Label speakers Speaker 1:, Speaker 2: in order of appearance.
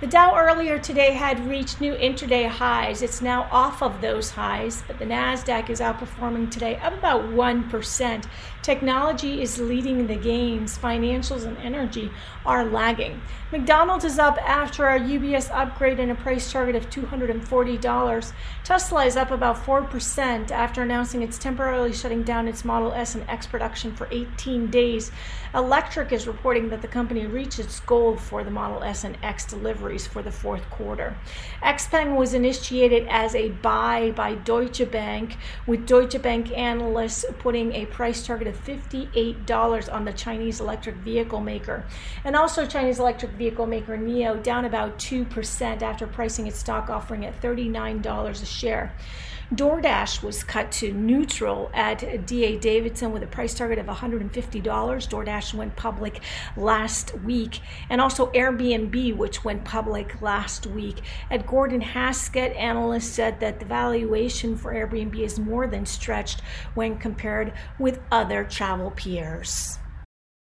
Speaker 1: The Dow earlier today had reached new intraday highs. It's now off of those highs, but the Nasdaq is outperforming today up about 1%. Technology is leading the gains. Financials and energy are lagging. McDonald's is up after our UBS upgrade and a price target of $240. Tesla is up about 4% after announcing it's temporarily shutting down its Model S and X production for 18 days. Electrek is reporting that the company reached its goal for the Model S and X delivery deliveries for the fourth quarter. Xpeng was initiated as a buy by Deutsche Bank, with Deutsche Bank analysts putting a price target of $58 on the Chinese electric vehicle maker. And also, Chinese electric vehicle maker NIO down about 2% after pricing its stock offering at $39 a share. DoorDash was cut to neutral at DA Davidson with a price target of $150. DoorDash went public last week. And also Airbnb, which went public last week. At Gordon Haskett, analysts said that the valuation for Airbnb is more than stretched when compared with other travel peers.